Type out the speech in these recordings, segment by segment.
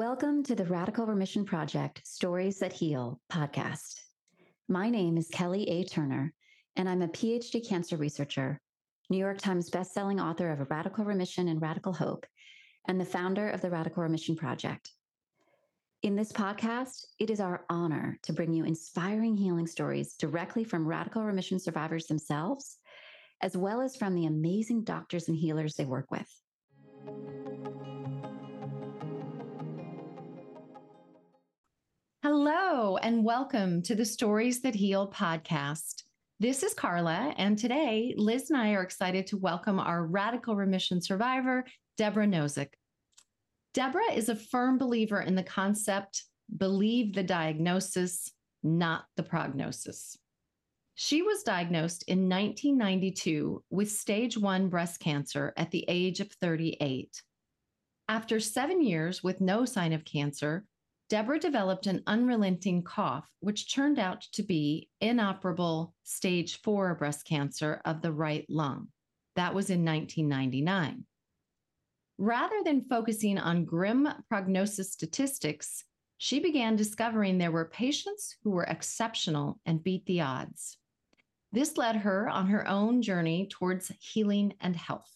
Welcome to the Radical Remission Project Stories That Heal podcast. My name is Kelly A. Turner, and I'm a PhD cancer researcher, New York Times bestselling author of Radical Remission and Radical Hope, and the founder of the Radical Remission Project. In this podcast, it is our honor to bring you inspiring healing stories directly from radical remission survivors themselves, as well as from the amazing doctors and healers they work with. Hello, and welcome to the Stories That Heal podcast. This is Karla, and today Liz and I are excited to welcome our radical remission survivor, Debra Nozik. Debra is a firm believer in the concept believe the diagnosis, not the prognosis. She was diagnosed in 1992 with stage one breast cancer at the age of 38. After seven years with no sign of cancer, Debra developed an unrelenting cough, which turned out to be inoperable stage four breast cancer of the right lung. That was in 1999. Rather than focusing on grim prognosis statistics, she began discovering there were patients who were exceptional and beat the odds. This led her on her own journey towards healing and health.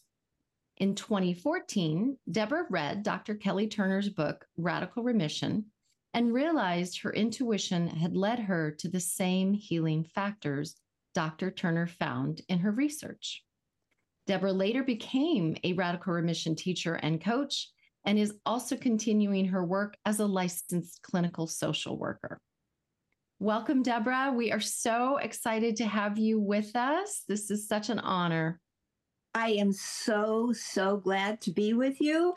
In 2014, Debra read Dr. Kelly Turner's book, Radical Remission, and realized her intuition had led her to the same healing factors Dr. Turner found in her research. Debra later became a radical remission teacher and coach and is also continuing her work as a licensed clinical social worker. Welcome, Debra. We are so excited to have you with us. This is such an honor. I am so, so glad to be with you.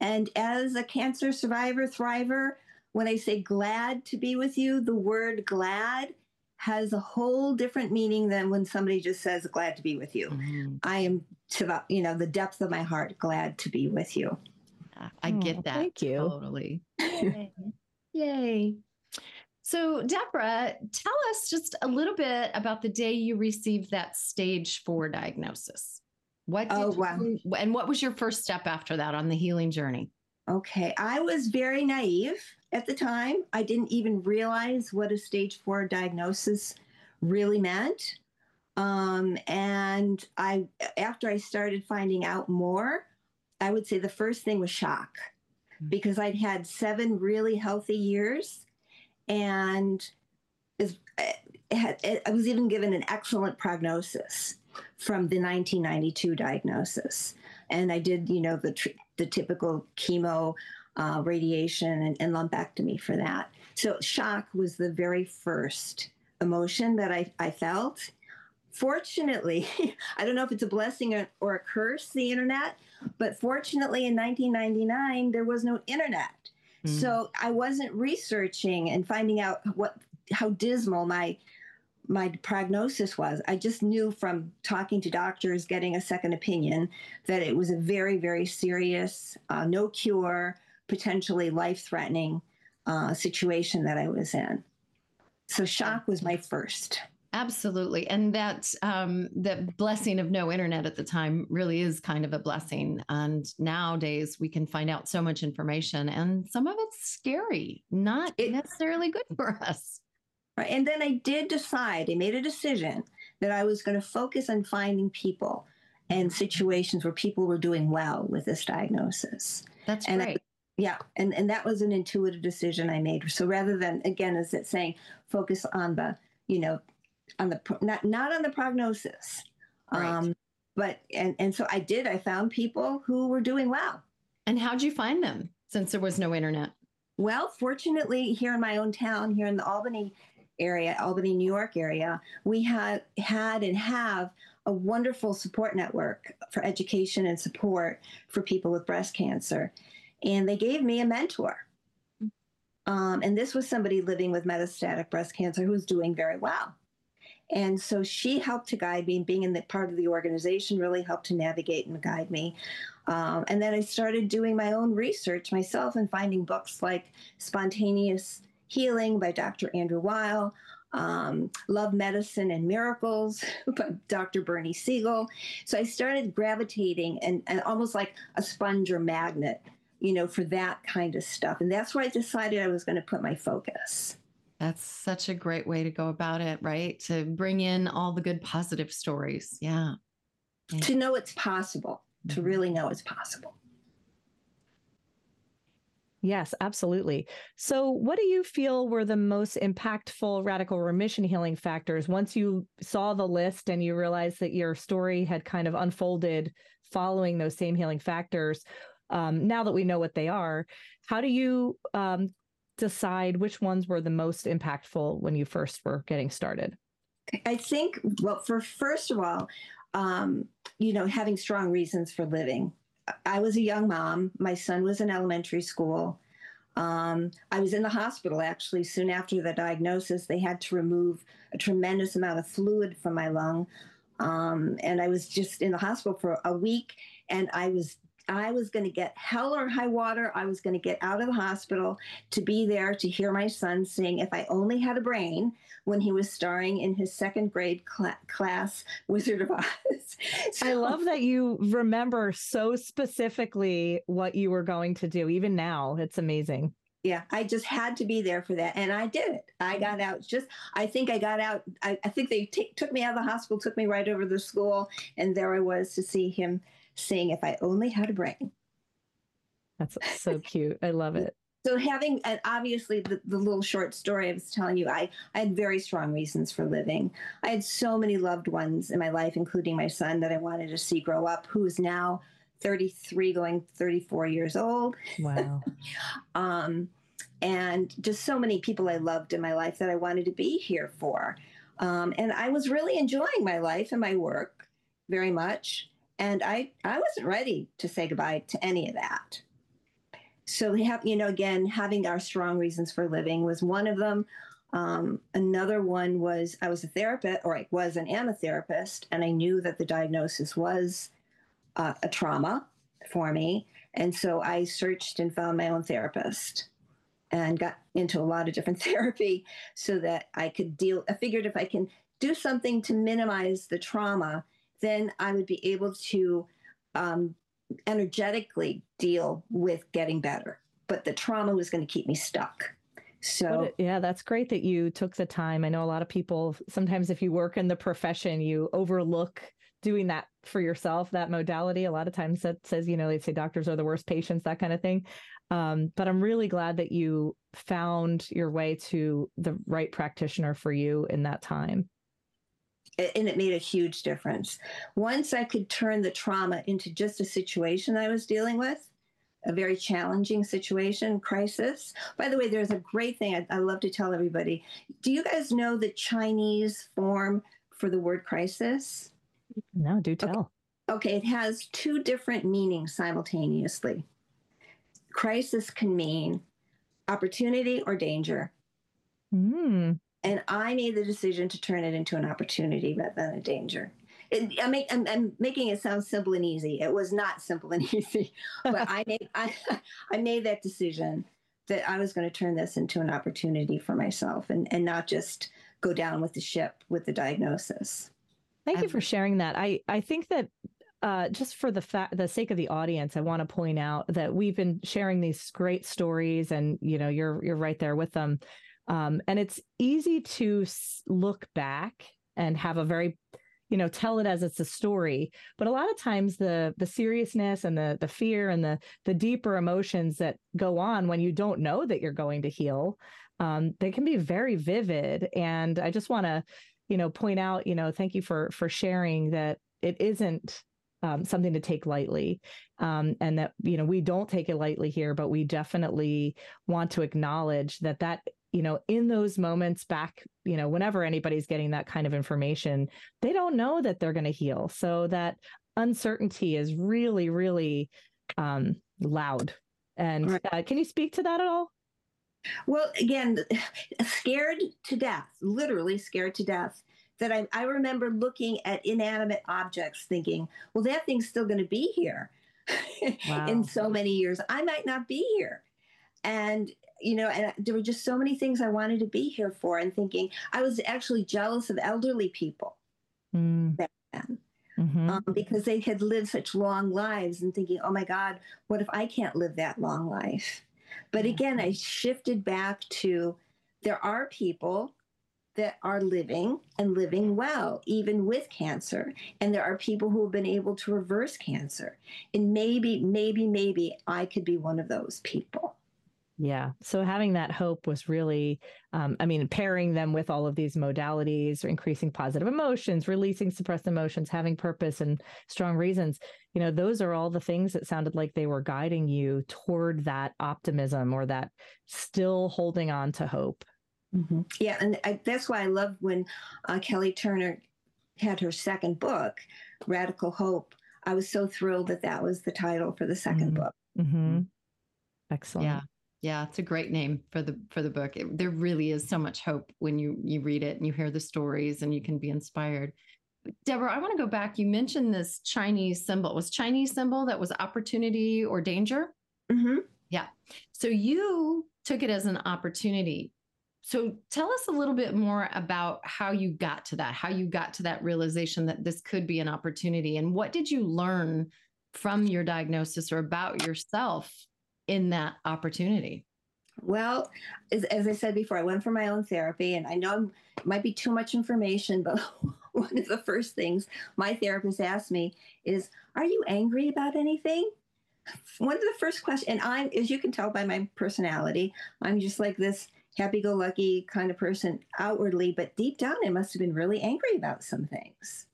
And as a cancer survivor, thriver, when I say glad to be with you, the word glad has a whole different meaning than when somebody just says glad to be with you. Mm-hmm. I am to the, you know, the depth of my heart glad to be with you. I get that. Thank you. Totally. Yay. Yay. So, Debra, tell us just a little bit about the day you received that stage four diagnosis. What oh, wow. You, and what was your first step after that on the healing journey? Okay. I was very naive at the time. I didn't even realize what a stage four diagnosis really meant. Um, and I, after I started finding out more, I would say the first thing was shock mm-hmm. because I'd had seven really healthy years and is, I was even given an excellent prognosis from the 1992 diagnosis. And I did, you know, the, the typical chemo, uh, radiation, and, and lumpectomy for that. So shock was the very first emotion that I, I felt. Fortunately, I don't know if it's a blessing or, or a curse, the internet, but fortunately in 1999, there was no internet. Mm. So I wasn't researching and finding out what how dismal my my prognosis was. I just knew from talking to doctors, getting a second opinion, that it was a very, very serious, uh, no cure, potentially life threatening uh, situation that I was in. So, shock was my first. Absolutely. And that um, the blessing of no internet at the time really is kind of a blessing. And nowadays we can find out so much information and some of it's scary, not it, necessarily good for us. Right. And then I did decide, I made a decision that I was going to focus on finding people and situations where people were doing well with this diagnosis. That's and great. Yeah. And, and that was an intuitive decision I made. So rather than, again, as it's saying, focus on the, you know, on the not not on the prognosis. Right. Um, but and and so I did. I found people who were doing well. And how'd you find them since there was no internet? Well, fortunately, here in my own town, here in the Albany area, Albany, New York area, we had had and have a wonderful support network for education and support for people with breast cancer. And they gave me a mentor. Mm. Um, and this was somebody living with metastatic breast cancer who was doing very well. And so she helped to guide me, and being in the part of the organization really helped to navigate and guide me. Um, and then I started doing my own research myself and finding books like Spontaneous Healing by Dr. Andrew Weil, um, Love Medicine and Miracles by Dr. Bernie Siegel. So I started gravitating and, and almost like a sponge or magnet you know, for that kind of stuff. And that's where I decided I was going to put my focus. That's such a great way to go about it, right? To bring in all the good positive stories. Yeah. yeah. To know it's possible, mm-hmm. to really know it's possible. Yes, absolutely. So, what do you feel were the most impactful radical remission healing factors once you saw the list and you realized that your story had kind of unfolded following those same healing factors? Um, now that we know what they are, how do you um, decide which ones were the most impactful when you first were getting started? I think, well, for first of all, um, you know, having strong reasons for living. I was a young mom. My son was in elementary school. Um, I was in the hospital actually soon after the diagnosis. They had to remove a tremendous amount of fluid from my lung. Um, and I was just in the hospital for a week and I was I was going to get hell or high water. I was going to get out of the hospital to be there to hear my son sing If I Only Had a Brain when he was starring in his second grade cl- class Wizard of Oz. so, I love that you remember so specifically what you were going to do, even now. It's amazing. Yeah, I just had to be there for that. And I did it. I got out just, I think I got out. I, I think they t- took me out of the hospital, took me right over to the school, and there I was to see him saying, if I only had a brain. That's so cute. I love it. So having, and obviously the, the little short story I was telling you, I, I had very strong reasons for living. I had so many loved ones in my life, including my son that I wanted to see grow up, who is now 33 going 34 years old. Wow. um, and just so many people I loved in my life that I wanted to be here for. Um, and I was really enjoying my life and my work very much. And I, I wasn't ready to say goodbye to any of that. So we have, you know, again, having our strong reasons for living was one of them. Um, another one was I was a therapist, or I was and am a therapist, and I knew that the diagnosis was uh, a trauma for me. And so I searched and found my own therapist and got into a lot of different therapy so that I could deal. I figured if I can do something to minimize the trauma, then I would be able to um, energetically deal with getting better. But the trauma was going to keep me stuck. So, yeah, that's great that you took the time. I know a lot of people, sometimes if you work in the profession, you overlook doing that for yourself, that modality. A lot of times that says, you know, they say doctors are the worst patients, that kind of thing. Um, but I'm really glad that you found your way to the right practitioner for you in that time and it made a huge difference. Once I could turn the trauma into just a situation I was dealing with, a very challenging situation, crisis. By the way, there's a great thing I, I love to tell everybody. Do you guys know the Chinese form for the word crisis? No, do tell. Okay, okay it has two different meanings simultaneously. Crisis can mean opportunity or danger. Mm. And I made the decision to turn it into an opportunity rather than a danger. It, I make, I'm, I'm, making it sound simple and easy. It was not simple and easy, but I made I, I made that decision that I was going to turn this into an opportunity for myself and, and not just go down with the ship with the diagnosis. Thank you for sharing that. I, I think that uh, just for the fa- the sake of the audience, I want to point out that we've been sharing these great stories, and you know, you're you're right there with them. Um, and it's easy to look back and have a very you know tell it as it's a story but a lot of times the the seriousness and the the fear and the the deeper emotions that go on when you don't know that you're going to heal um, they can be very vivid. And i just want to you know point out you know thank you for for sharing that it isn't um, something to take lightly um, and that you know we don't take it lightly here but we definitely want to acknowledge that that you know, in those moments back, you know, whenever anybody's getting that kind of information, they don't know that they're going to heal. So that uncertainty is really, really um, loud. And right. uh, can you speak to that at all? Well, again, scared to death, literally scared to death. That I, I remember looking at inanimate objects thinking, well, that thing's still going to be here wow. in so many years. I might not be here. And you know, and there were just so many things I wanted to be here for, and thinking I was actually jealous of elderly people mm. back then. mm-hmm. um, because they had lived such long lives and thinking, oh my God, what if I can't live that long life? But again, I shifted back to there are people that are living and living well, even with cancer. And there are people who have been able to reverse cancer. And maybe, maybe, maybe I could be one of those people. Yeah. So having that hope was really, um, I mean, pairing them with all of these modalities, increasing positive emotions, releasing suppressed emotions, having purpose and strong reasons, you know, those are all the things that sounded like they were guiding you toward that optimism or that still holding on to hope. Mm-hmm. Yeah. And I, that's why I love when uh, Kelly Turner had her second book, Radical Hope. I was so thrilled that that was the title for the 2nd mm-hmm. book. Mm-hmm. Excellent. Yeah. Yeah, it's a great name for the for the book. It, there really is so much hope when you you read it and you hear the stories and you can be inspired. Debra, I want to go back. You mentioned this Chinese symbol. It was Chinese symbol that was opportunity or danger? Mm-hmm. Yeah. So you took it as an opportunity. So tell us a little bit more about how you got to that, how you got to that realization that this could be an opportunity, and what did you learn from your diagnosis or about yourself in that opportunity? Well, as, as, I said before, I went for my own therapy, and I know it might be too much information, but one of the first things my therapist asked me is, Are you angry about anything? One of the first questions, and I, as you can tell by my personality, I'm just like this happy go lucky kind of person outwardly, but deep down, I must have been really angry about some things.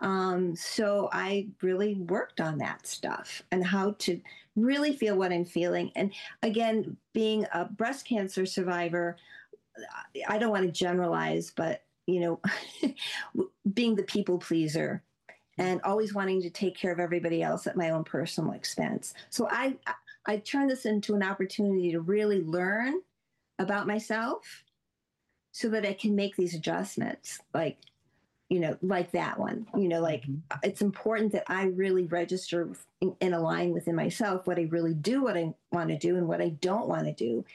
Um, so I really worked on that stuff and how to really feel what I'm feeling. And again, being a breast cancer survivor, I don't want to generalize, but you know, being the people pleaser and always wanting to take care of everybody else at my own personal expense. So I I turned this into an opportunity to really learn about myself so that I can make these adjustments. Like you know, like that one. You know, like mm-hmm. it's important that I really register and align within myself what I really do, what I want to do, and what I don't want to do.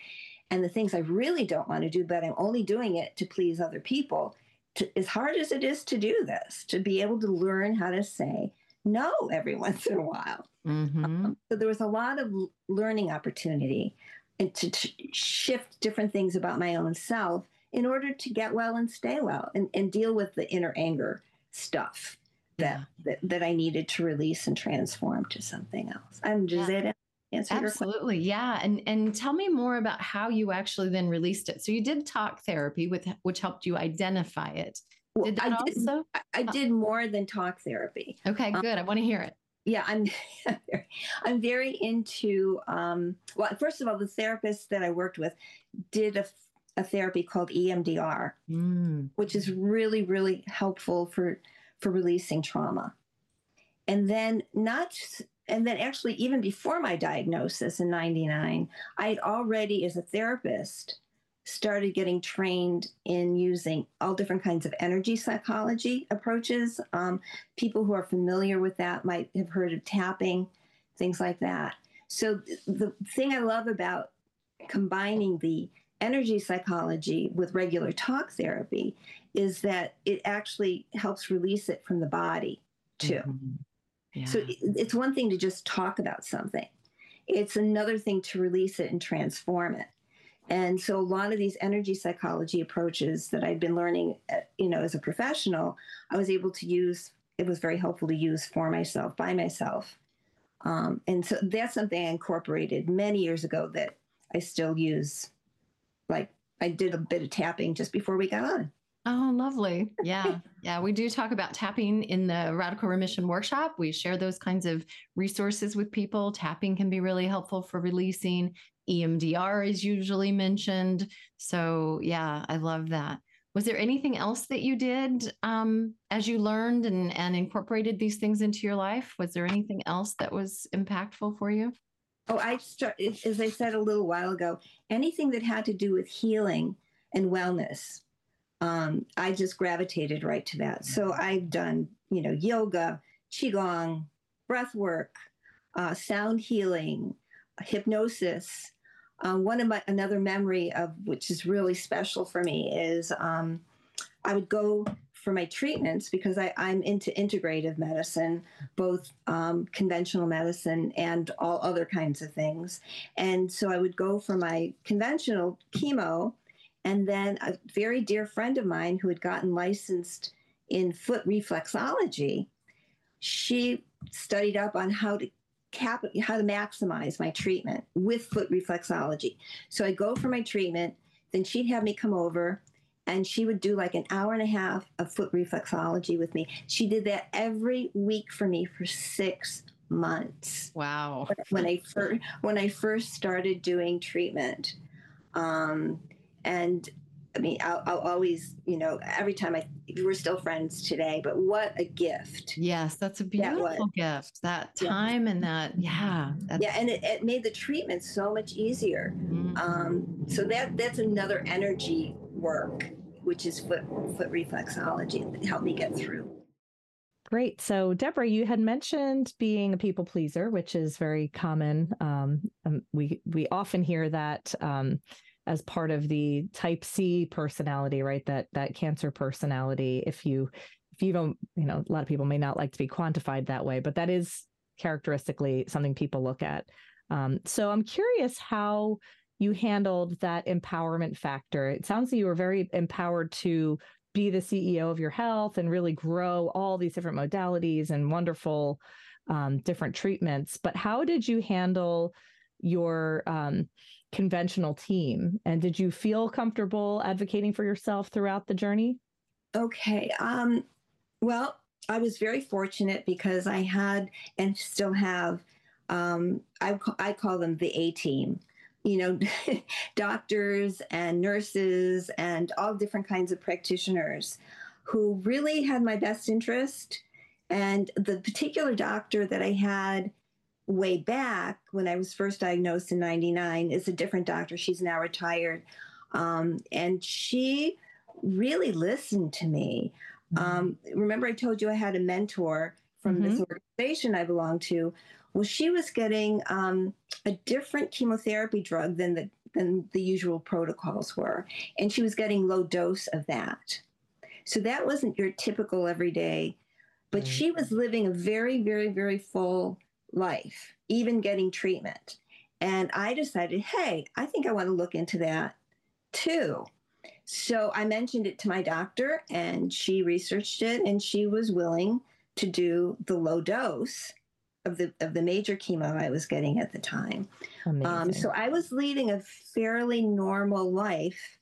And the things I really don't want to do, but I'm only doing it to please other people. To, as hard as it is to do this, to be able to learn how to say no every once in a while. Mm-hmm. Um, so there was a lot of learning opportunity and to, to shift different things about my own self in order to get well and stay well and, and deal with the inner anger stuff that, yeah. that, that I needed to release and transform to something else. I'm just yeah. Absolutely. Yeah. And and tell me more about how you actually then released it. So you did talk therapy with which helped you identify it. Well, did I did, also? I did more than talk therapy. Okay, um, good. Um, I want to hear it. Yeah, I'm I'm very into um well, first of all, the therapist that I worked with did a a therapy called EMDR, mm. which is really, really helpful for for releasing trauma. And then not and then actually even before my diagnosis in 99, I had already as a therapist started getting trained in using all different kinds of energy psychology approaches. Um, people who are familiar with that might have heard of tapping, things like that. So the thing I love about combining the energy psychology with regular talk therapy is that it actually helps release it from the body too. Mm-hmm. Yeah. So it's one thing to just talk about something, it's another thing to release it and transform it. And so a lot of these energy psychology approaches that I've been learning, uh, you know, as a professional, I was able to use. It was very helpful to use for myself, by myself. Um, and so that's something I incorporated many years ago that I still use like I did a bit of tapping just before we got on. Oh, lovely. Yeah. yeah. We do talk about tapping in the Radical Remission Workshop. We share those kinds of resources with people. Tapping can be really helpful for releasing. EMDR is usually mentioned. So, yeah, I love that. Was there anything else that you did um, as you learned and, and incorporated these things into your life? Was there anything else that was impactful for you? Oh, I start, as I said a little while ago, anything that had to do with healing and wellness, um, I just gravitated right to that. So I've done, you know, yoga, qigong, breath work, uh, sound healing, hypnosis. Um, one of my another memory of which is really special for me is um, I would go for my treatments because I, I'm into integrative medicine, both um, conventional medicine and all other kinds of things. And so I would go for my conventional chemo. And then a very dear friend of mine who had gotten licensed in foot reflexology, she studied up on how to cap how to maximize my treatment with foot reflexology. So I go for my treatment, then she'd have me come over and she would do like an hour and a half of foot reflexology with me. She did that every week for me for six months. Wow. When I first when I first started doing treatment, um, and I mean, I'll, I'll, always, you know, every time I, we're still friends today, but what a gift. Yes, that's a beautiful that gift. That time yeah. and that, yeah. Yeah, and it, it, made the treatment so much easier. Mm-hmm. Um, so that that's another energy work which is foot, foot reflexology that helped me get through. Great. So, Debra, you had mentioned being a people pleaser, which is very common. Um, um, we we often hear that um, as part of the Type C personality, right? That that cancer personality. If you if you don't, you know, a lot of people may not like to be quantified that way, but that is characteristically something people look at. Um, so, I'm curious how you handled that empowerment factor. It sounds like you were very empowered to be the CEO of your health and really grow all these different modalities and wonderful um, different treatments. But how did you handle your um, conventional team? And did you feel comfortable advocating for yourself throughout the journey? Okay. Um, well, I was very fortunate because I had and still have, um, I, I call them the A team you know, doctors and nurses and all different kinds of practitioners who really had my best interest. And the particular doctor that I had way back when I was first diagnosed in 99 is a different doctor. She's now retired. Um, and she really listened to me. Mm-hmm. Um, remember, I told you I had a mentor from mm-hmm. this organization I belong to. Well, she was getting um, a different chemotherapy drug than the than the usual protocols were, and she was getting low dose of that. So that wasn't your typical everyday, but mm-hmm. she was living a very, very, very full life, even getting treatment. And I decided, hey, I think I want to look into that too. So I mentioned it to my doctor, and she researched it, and she was willing to do the low dose of the of the major chemo I was getting at the time. Um, so I was leading a fairly normal life,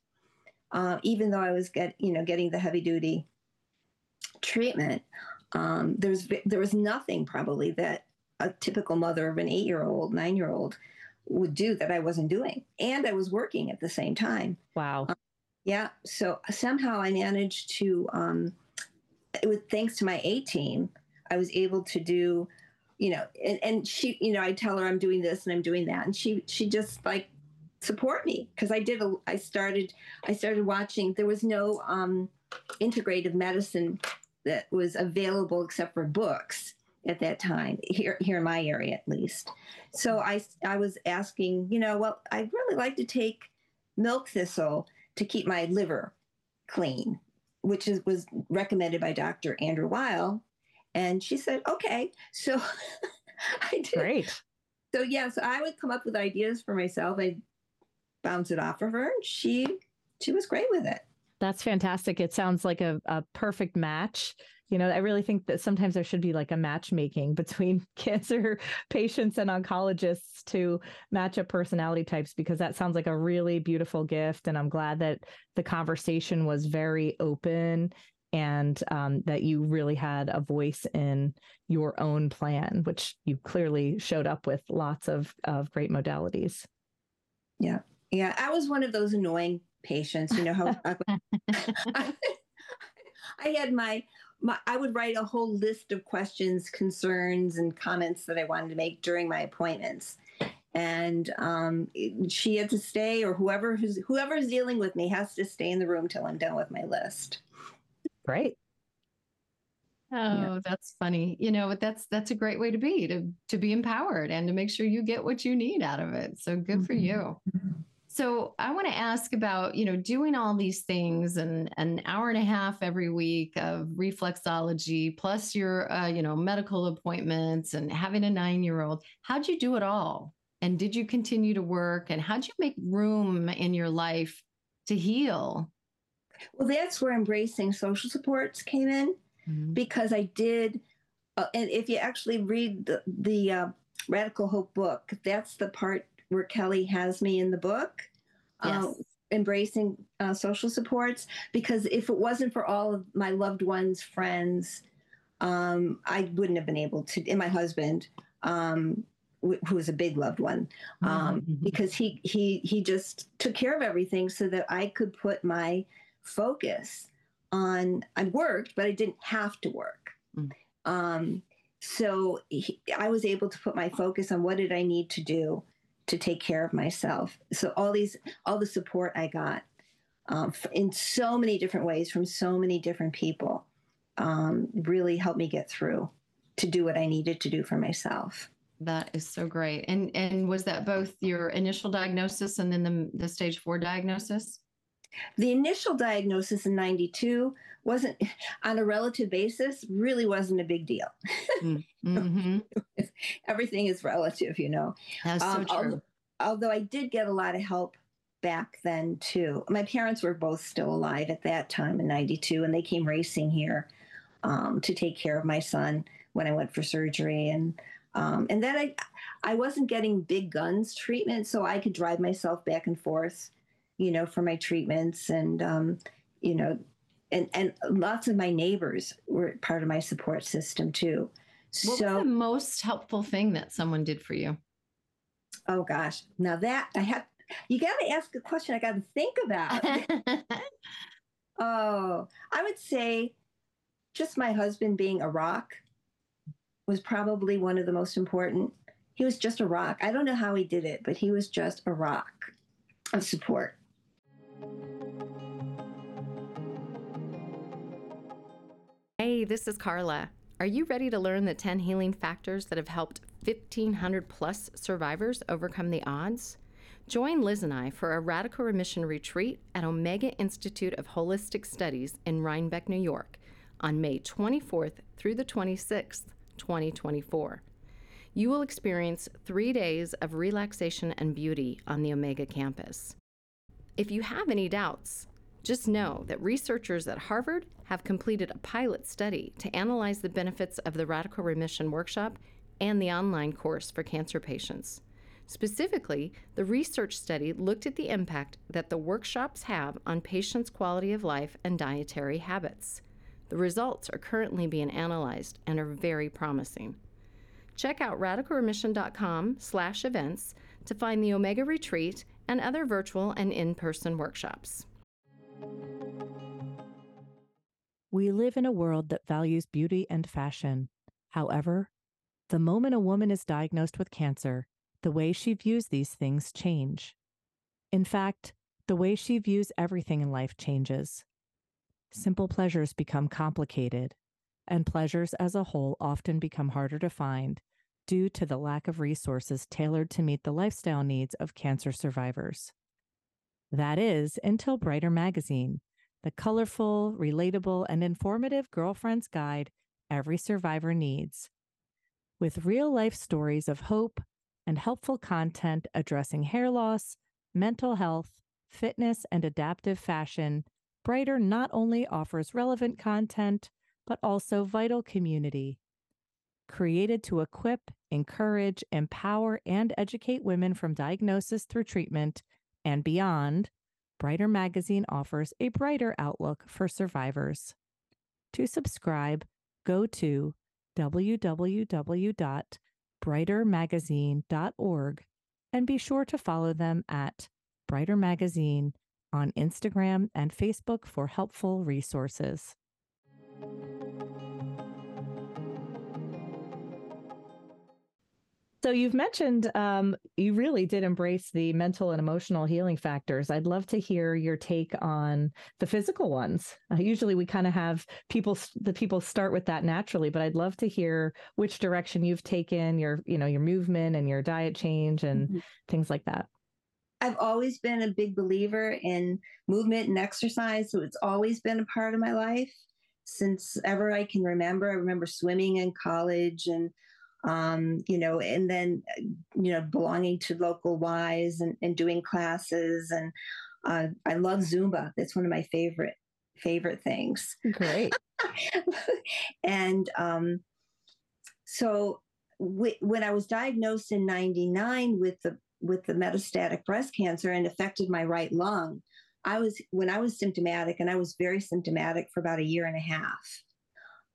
uh, even though I was get you know getting the heavy duty treatment. Um, there's there was nothing probably that a typical mother of an eight year old, nine year old would do that I wasn't doing, and I was working at the same time. Wow. Um, yeah. So somehow I managed to. Um, it was thanks to my A team. I was able to do you know, and, and she, you know, I tell her I'm doing this and I'm doing that. And she, she just like support me because I did, a, I started, I started watching, there was no um, integrative medicine that was available except for books at that time here, here in my area at least. So I, I was asking, you know, well, I'd really like to take milk thistle to keep my liver clean, which is, was recommended by Dr. Andrew Weil and she said, okay. So I did. Great. So, yeah, so I would come up with ideas for myself. I'd bounce it off of her. And she, she was great with it. That's fantastic. It sounds like a, a perfect match. You know, I really think that sometimes there should be like a matchmaking between cancer patients and oncologists to match up personality types because that sounds like a really beautiful gift. And I'm glad that the conversation was very open and um, that you really had a voice in your own plan, which you clearly showed up with lots of, of great modalities. Yeah. Yeah. I was one of those annoying patients, you know, how I, I had my, my, I would write a whole list of questions, concerns, and comments that I wanted to make during my appointments. And um, she had to stay, or whoever who's whoever's dealing with me has to stay in the room till I'm done with my list. Great. Oh, yeah. that's funny. You know, that's that's a great way to be to to be empowered and to make sure you get what you need out of it. So good mm-hmm. for you. So I want to ask about, you know, doing all these things and an hour and a half every week of reflexology, plus your, uh, you know, medical appointments and having a nine year old. How'd you do it all? And did you continue to work? And how'd you make room in your life to heal? Well, that's where embracing social supports came in mm-hmm. because I did. Uh, and if you actually read the, the uh, Radical Hope book, that's the part where Kelly has me in the book. Uh, yes. Uh, embracing uh, social supports because if it wasn't for all of my loved ones, friends, um, I wouldn't have been able to. And my husband, um, who was a big loved one, um, mm-hmm. because he he he just took care of everything so that I could put my focus on. I worked, but I didn't have to work. Mm. Um, so he, I was able to put my focus on what did I need to do to take care of myself. So all these, all the support I got um, in so many different ways from so many different people um, really helped me get through to do what I needed to do for myself. That is so great. And and was that both your initial diagnosis and then the, the stage four diagnosis? The initial diagnosis in 92 wasn't on a relative basis, really wasn't a big deal. Mm, mm-hmm. Everything is relative, you know. That's so um, true. Although, although I did get a lot of help back then too. My parents were both still alive at that time in 92, and they came racing here um, to take care of my son when I went for surgery. And um, and then I, I wasn't getting big guns treatment, so I could drive myself back and forth, you know, for my treatments. And, um, you know, and and lots of my neighbors were part of my support system too. What so, was the most helpful thing that someone did for you? Oh gosh, now that I have, you got to ask a question. I got to think about. oh, I would say, just my husband being a rock was probably one of the most important. He was just a rock. I don't know how he did it, but he was just a rock of support. Hey, this is Karla. Are you ready to learn the 10 healing factors that have helped 1,500 plus survivors overcome the odds? Join Liz and I for a radical remission retreat at Omega Institute of Holistic Studies in Rhinebeck, New York on May 24th through the 26th, 2024. You will experience three days of relaxation and beauty on the Omega campus. If you have any doubts, just know that researchers at Harvard have completed a pilot study to analyze the benefits of the Radical Remission Workshop and the online course for cancer patients. Specifically, the research study looked at the impact that the workshops have on patients' quality of life and dietary habits. The results are currently being analyzed and are very promising. Check out radicalremission.com/events to find the Omega Retreat and other virtual and in-person workshops. We live in a world that values beauty and fashion. However, the moment a woman is diagnosed with cancer, the way she views these things change. In fact, the way she views everything in life changes. Simple pleasures become complicated, and pleasures as a whole often become harder to find due to the lack of resources tailored to meet the lifestyle needs of cancer survivors. That is, until Brighter Magazine, the colorful, relatable, and informative girlfriend's guide every survivor needs. With real life stories of hope and helpful content addressing hair loss, mental health, fitness, and adaptive fashion, Brighter not only offers relevant content, but also vital community. Created to equip, encourage, empower, and educate women from diagnosis through treatment and beyond, Brighter Magazine offers a brighter outlook for survivors. To subscribe, go to www.brightermagazine.org and be sure to follow them at Brighter Magazine on Instagram and Facebook for helpful resources. So you've mentioned um, you really did embrace the mental and emotional healing factors. I'd love to hear your take on the physical ones. Uh, usually, we kind of have people the people start with that naturally, but I'd love to hear which direction you've taken your you know your movement and your diet change and mm-hmm. things like that. I've always been a big believer in movement and exercise. So it's always been a part of my life since ever I can remember. I remember swimming in college and, um, you know, and then, you know, belonging to local wise and, and doing classes. And uh, I love Zumba. That's one of my favorite, favorite things. Great. and um, so w- when I was diagnosed in 99 with the with the metastatic breast cancer and affected my right lung, I was when I was symptomatic, and I was very symptomatic for about a year and a half.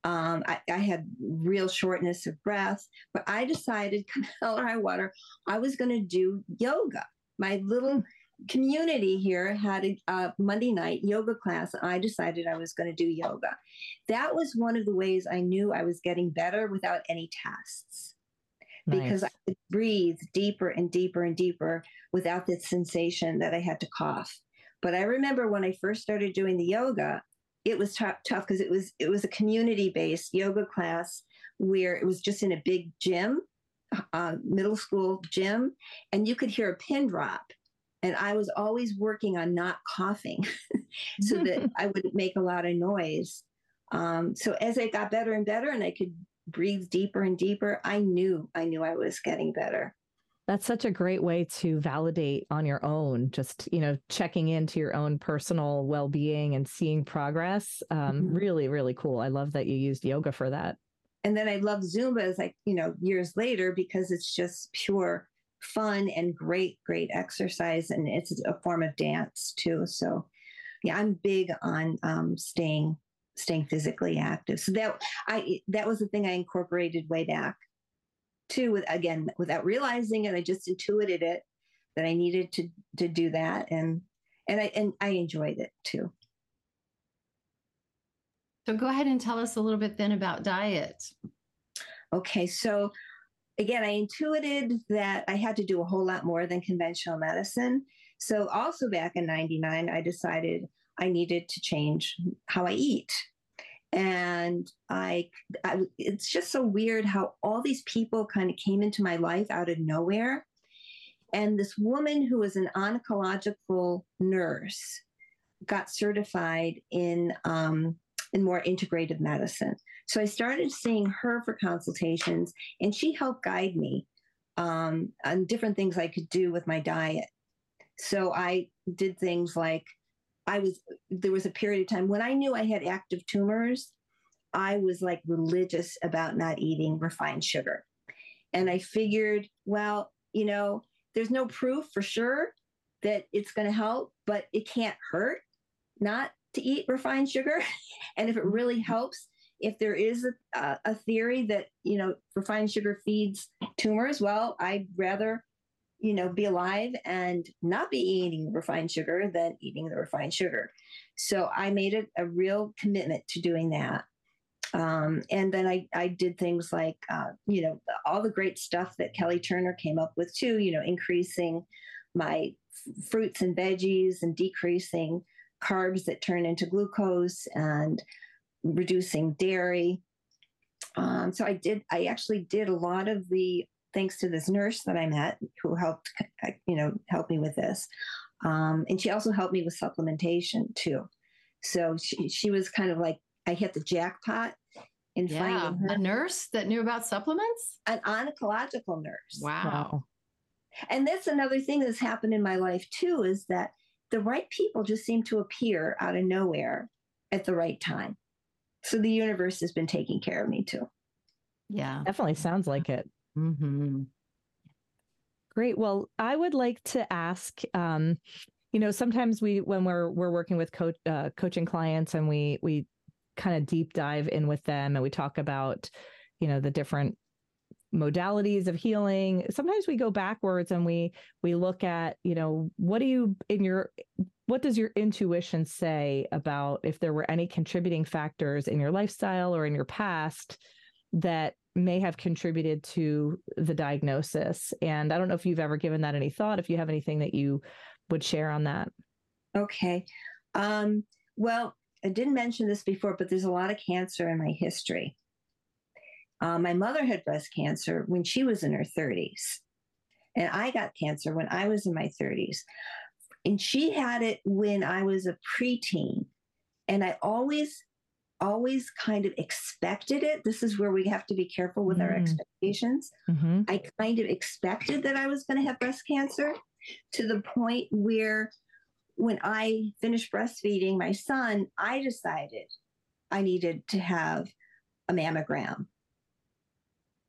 Um, I, I, had real shortness of breath, but I decided, come hell or high water, I was going to do yoga. My little community here had a, a, Monday night yoga class. I decided I was going to do yoga. That was one of the ways I knew I was getting better without any tests. Nice. Because I could breathe deeper and deeper and deeper without the sensation that I had to cough. But I remember when I first started doing the yoga, it was tough because it was it was a community based yoga class where it was just in a big gym, uh, middle school gym, and you could hear a pin drop and I was always working on not coughing so that I wouldn't make a lot of noise. Um, so as I got better and better and I could breathe deeper and deeper, I knew I knew I was getting better. That's such a great way to validate on your own, just, you know, checking into your own personal well being and seeing progress. Um, mm-hmm. Really, really cool. I love that you used yoga for that. And then I love Zumba as like, you know, years later because it's just pure fun and great, great exercise. And it's a form of dance too. So yeah, I'm big on um, staying staying physically active. So that I that was the thing I incorporated way back too. With again, without realizing it, I just intuited it that I needed to to do that, and and I and I enjoyed it too. So go ahead and tell us a little bit then about diet. Okay, so again, I intuited that I had to do a whole lot more than conventional medicine. So, also back in 99, I decided I needed to change how I eat. And I, I, it's just so weird how all these people kind of came into my life out of nowhere. And this woman who was an oncological nurse got certified in um, in more integrative medicine. So I started seeing her for consultations, and she helped guide me um, on different things I could do with my diet. So I did things like I was, there was a period of time when I knew I had active tumors, I was like religious about not eating refined sugar. And I figured, well, you know, there's no proof for sure that it's going to help, but it can't hurt not to eat refined sugar. and if it really mm-hmm. helps, if there is a, a theory that you know refined sugar feeds tumors, well, I'd rather you know be alive and not be eating refined sugar than eating the refined sugar. So I made it a real commitment to doing that. Um, and then I, I did things like, uh, you know, all the great stuff that Kelly Turner came up with too, you know, increasing my f- fruits and veggies and decreasing carbs that turn into glucose and reducing dairy. Um, so I did, I actually did a lot of the, thanks to this nurse that I met who helped, you know, help me with this. Um, and she also helped me with supplementation too. So she, she was kind of like, I hit the jackpot in yeah, finding her. A nurse that knew about supplements? An oncological nurse. Wow. wow. And that's another thing that's happened in my life too, is that the right people just seem to appear out of nowhere at the right time. So the universe has been taking care of me too. Yeah. Definitely sounds like it. Mm-hmm. Great. Well, I would like to ask, um, you know, sometimes we, when we're, we're working with coach, uh, coaching clients and we, we kind of deep dive in with them and we talk about, you know, the different modalities of healing sometimes we go backwards and we we look at you know what do you in your what does your intuition say about if there were any contributing factors in your lifestyle or in your past that may have contributed to the diagnosis and i don't know if you've ever given that any thought if you have anything that you would share on that okay um, well i didn't mention this before but there's a lot of cancer in my history uh, my mother had breast cancer when she was in her 30s. And I got cancer when I was in my 30s. And she had it when I was a preteen. And I always, always kind of expected it. This is where we have to be careful with our Mm. expectations. Mhm. I kind of expected that I was going to have breast cancer to the point where when I finished breastfeeding my son, I decided I needed to have a mammogram.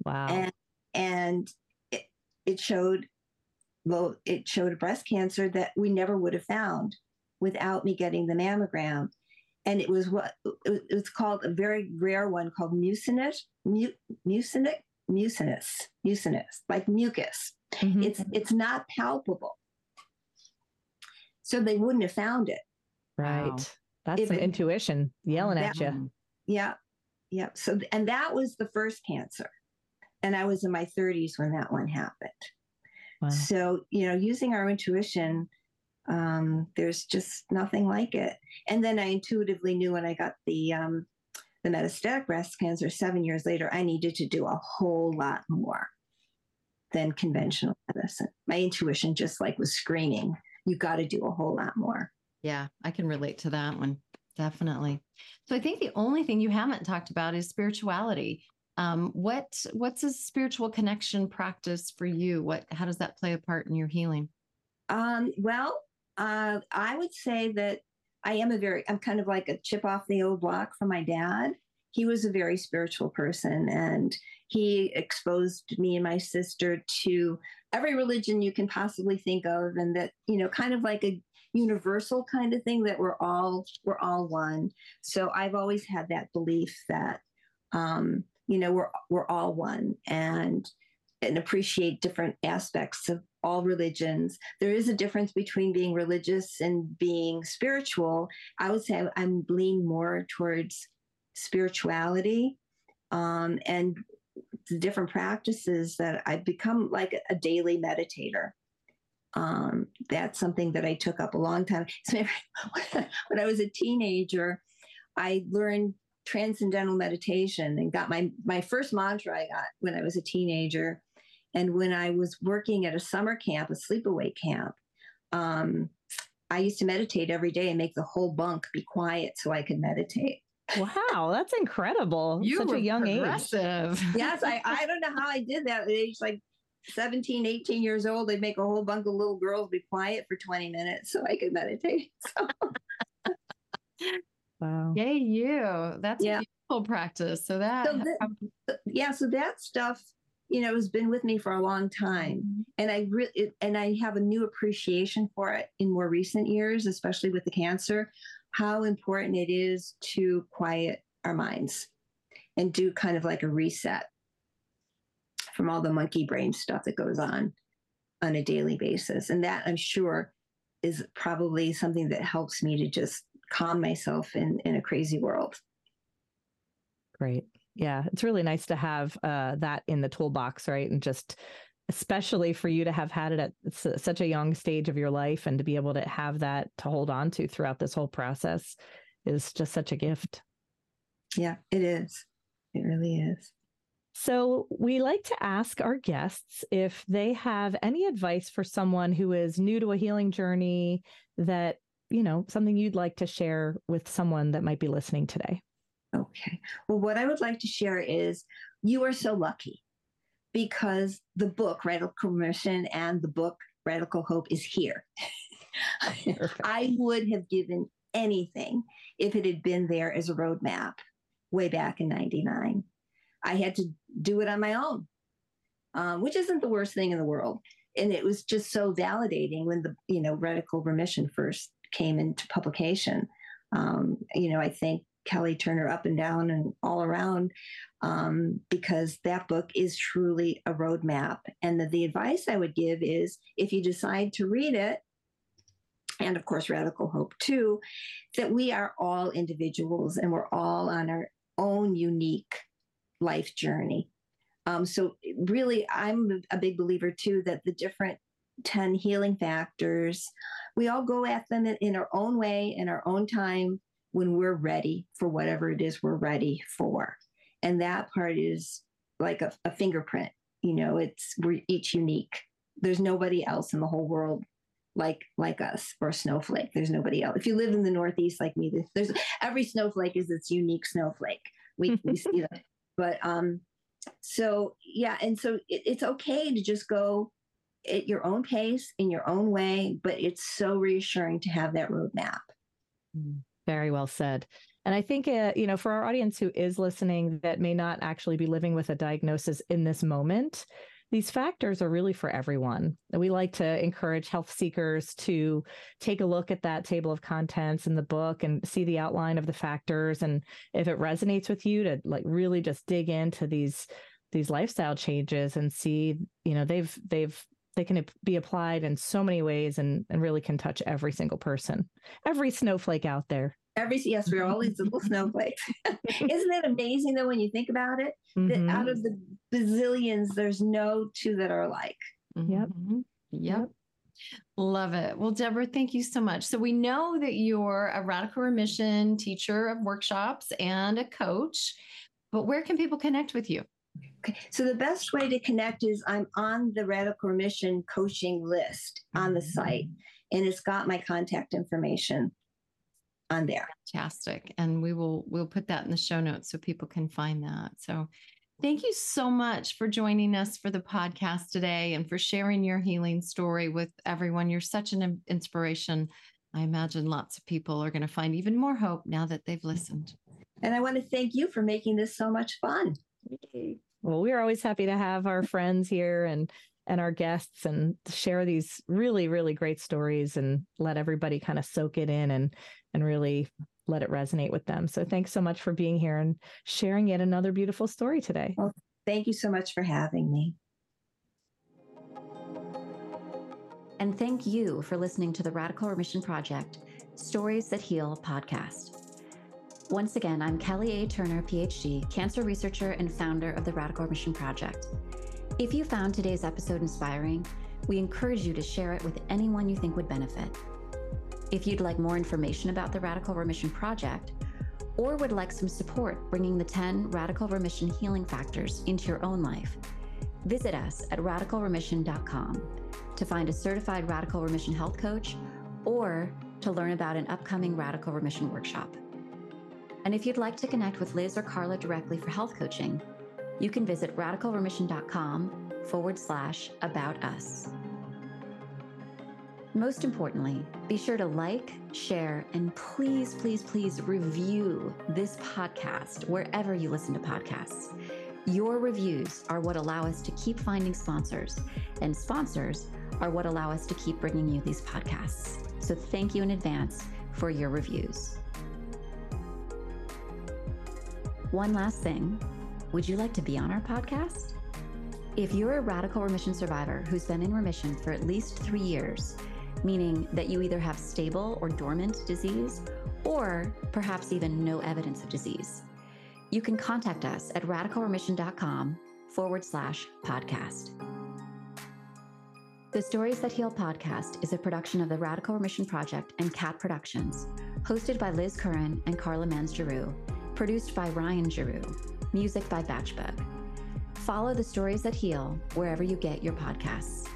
Wow. And and it, it showed well, it showed a breast cancer that we never would have found without me getting the mammogram. And it was what it was called a very rare one called mucinous, mu, mucinic, mucinous, mucinous, like mucus. Mhm. It's it's not palpable. So they wouldn't have found it. right. Wow. That's If some it- intuition yelling at you. Yeah. Yeah. So and that was the first cancer. And I was in my 30s when that one happened. Wow. So, you know, using our intuition, um, there's just nothing like it. And then I intuitively knew when I got the um, the metastatic breast cancer seven years later, I needed to do a whole lot more than conventional medicine. My intuition just like was screaming, you got to do a whole lot more. Yeah, I can relate to that one. Definitely. So I think the only thing you haven't talked about is spirituality. Um, what what's a spiritual connection practice for you? What how does that play a part in your healing? Um, well, uh, I would say that I am a very, I'm kind of like a chip off the old block from my dad. He was a very spiritual person and he exposed me and my sister to every religion you can possibly think of. And that, you know, kind of like a universal kind of thing that we're all, we're all one. So I've always had that belief that, um, you know, we're, we're all one and, and appreciate different aspects of all religions. There is a difference between being religious and being spiritual. I would say I'm leaning more towards spirituality um, and the different practices that I've become like a daily meditator. Um, that's something that I took up a long time. When I was a teenager, I learned transcendental meditation and got my my first mantra I got when I was a teenager and when I was working at a summer camp, a sleepaway camp, um, I used to meditate every day and make the whole bunk be quiet so I could meditate. Wow, that's incredible. you Such a young age. Yes, I, I don't know how I did that at age like 17, 18 years old. They'd make a whole bunk of little girls be quiet for 20 minutes so I could meditate. So, Wow. Yay, you. That's Yeah. a beautiful practice. So that So thi- yeah, so that stuff, you know, has been with me for a long time. Mm-hmm. and I really and I have a new appreciation for it in more recent years, especially with the cancer, how important it is to quiet our minds and do kind of like a reset from all the monkey brain stuff that goes on on a daily basis. And that I'm sure is probably something that helps me to just calm myself in in a crazy world. Great. Yeah, it's really nice to have uh, that in the toolbox, right? And just especially for you to have had it at s- such a young stage of your life and to be able to have that to hold on to throughout this whole process is just such a gift. Yeah, it is. It really is. So, we like to ask our guests if they have any advice for someone who is new to a healing journey that, you know, something you'd like to share with someone that might be listening today. Okay. Well, what I would like to share is you are so lucky because the book, Radical Remission, and the book, Radical Hope, is here. I would have given anything if it had been there as a roadmap way back in 99. I had to do it on my own, um, which isn't the worst thing in the world. And it was just so validating when the, you know, Radical Remission first came into publication. Um, you know, I thank Kelly Turner up and down and all around um, because that book is truly a roadmap. And the, the advice I would give is if you decide to read it, and of course, Radical Hope too, that we are all individuals and we're all on our own unique life journey. Um, so, really, I'm a big believer too that the different 10 healing factors, we all go at them in, in our own way, in our own time, when we're ready for whatever it is we're ready for. And that part is like a, a fingerprint, you know, it's we're each unique there's nobody else in the whole world like like us or snowflake. There's nobody else. If you live in the Northeast like me, there's every snowflake is its unique snowflake. We, we see that. But um, so yeah, and so it, it's okay to just go at your own pace in your own way, but it's so reassuring to have that roadmap. Mm, very well said. And I think, uh, you know, for our audience who is listening that may not actually be living with a diagnosis in this moment, these factors are really for everyone. We like to encourage health seekers to take a look at that table of contents in the book and see the outline of the factors. And if it resonates with you, to like really just dig into these these lifestyle changes and see, you know, they've they've they can be applied in so many ways and, and really can touch every single person, every snowflake out there. Every yes, we're all these little snowflakes. Isn't it amazing though when you think about it? Mm-hmm. That out of the bazillions, there's no two that are alike. Mm-hmm. Yep. Yep. Love it. Well, Debra, thank you so much. So we know that you're a radical remission teacher of workshops and a coach, but where can people connect with you? Okay. So the best way to connect is I'm on the Radical Remission coaching list on the site, mm-hmm. and it's got my contact information on there. Fantastic. And we will we'll put that in the show notes so people can find that. So thank you so much for joining us for the podcast today and for sharing your healing story with everyone. You're such an inspiration. I imagine lots of people are going to find even more hope now that they've listened. And I want to thank you for making this so much fun. Well, we're always happy to have our friends here and and our guests and share these really really great stories and let everybody kind of soak it in and and really let it resonate with them. So thanks so much for being here and sharing yet another beautiful story today. Well, thank you so much for having me. And thank you for listening to the Radical Remission Project Stories That Heal podcast. Once again, I'm Kelly A. Turner, PhD, cancer researcher and founder of the Radical Remission Project. If you found today's episode inspiring, we encourage you to share it with anyone you think would benefit. If you'd like more information about the Radical Remission Project, or would like some support bringing the 10 Radical Remission healing factors into your own life, visit us at radicalremission.com to find a certified Radical Remission health coach or to learn about an upcoming Radical Remission workshop. And if you'd like to connect with Liz or Karla directly for health coaching, you can visit radicalremission.com forward slash about us. Most importantly, be sure to like, share, and please, please, please review this podcast wherever you listen to podcasts. Your reviews are what allow us to keep finding sponsors, and sponsors are what allow us to keep bringing you these podcasts. So thank you in advance for your reviews. One last thing would you like to be on our podcast? If you're a radical remission survivor who's been in remission for at least three years, meaning that you either have stable or dormant disease, or perhaps even no evidence of disease, you can contact us at radicalremission.com forward slash podcast. The Stories That Heal podcast is a production of the Radical Remission Project and Cat Productions, hosted by Liz Curran and Karla Mans Giroux Produced by Ryan Giroux. Music by Batchbug. Follow the stories that heal wherever you get your podcasts.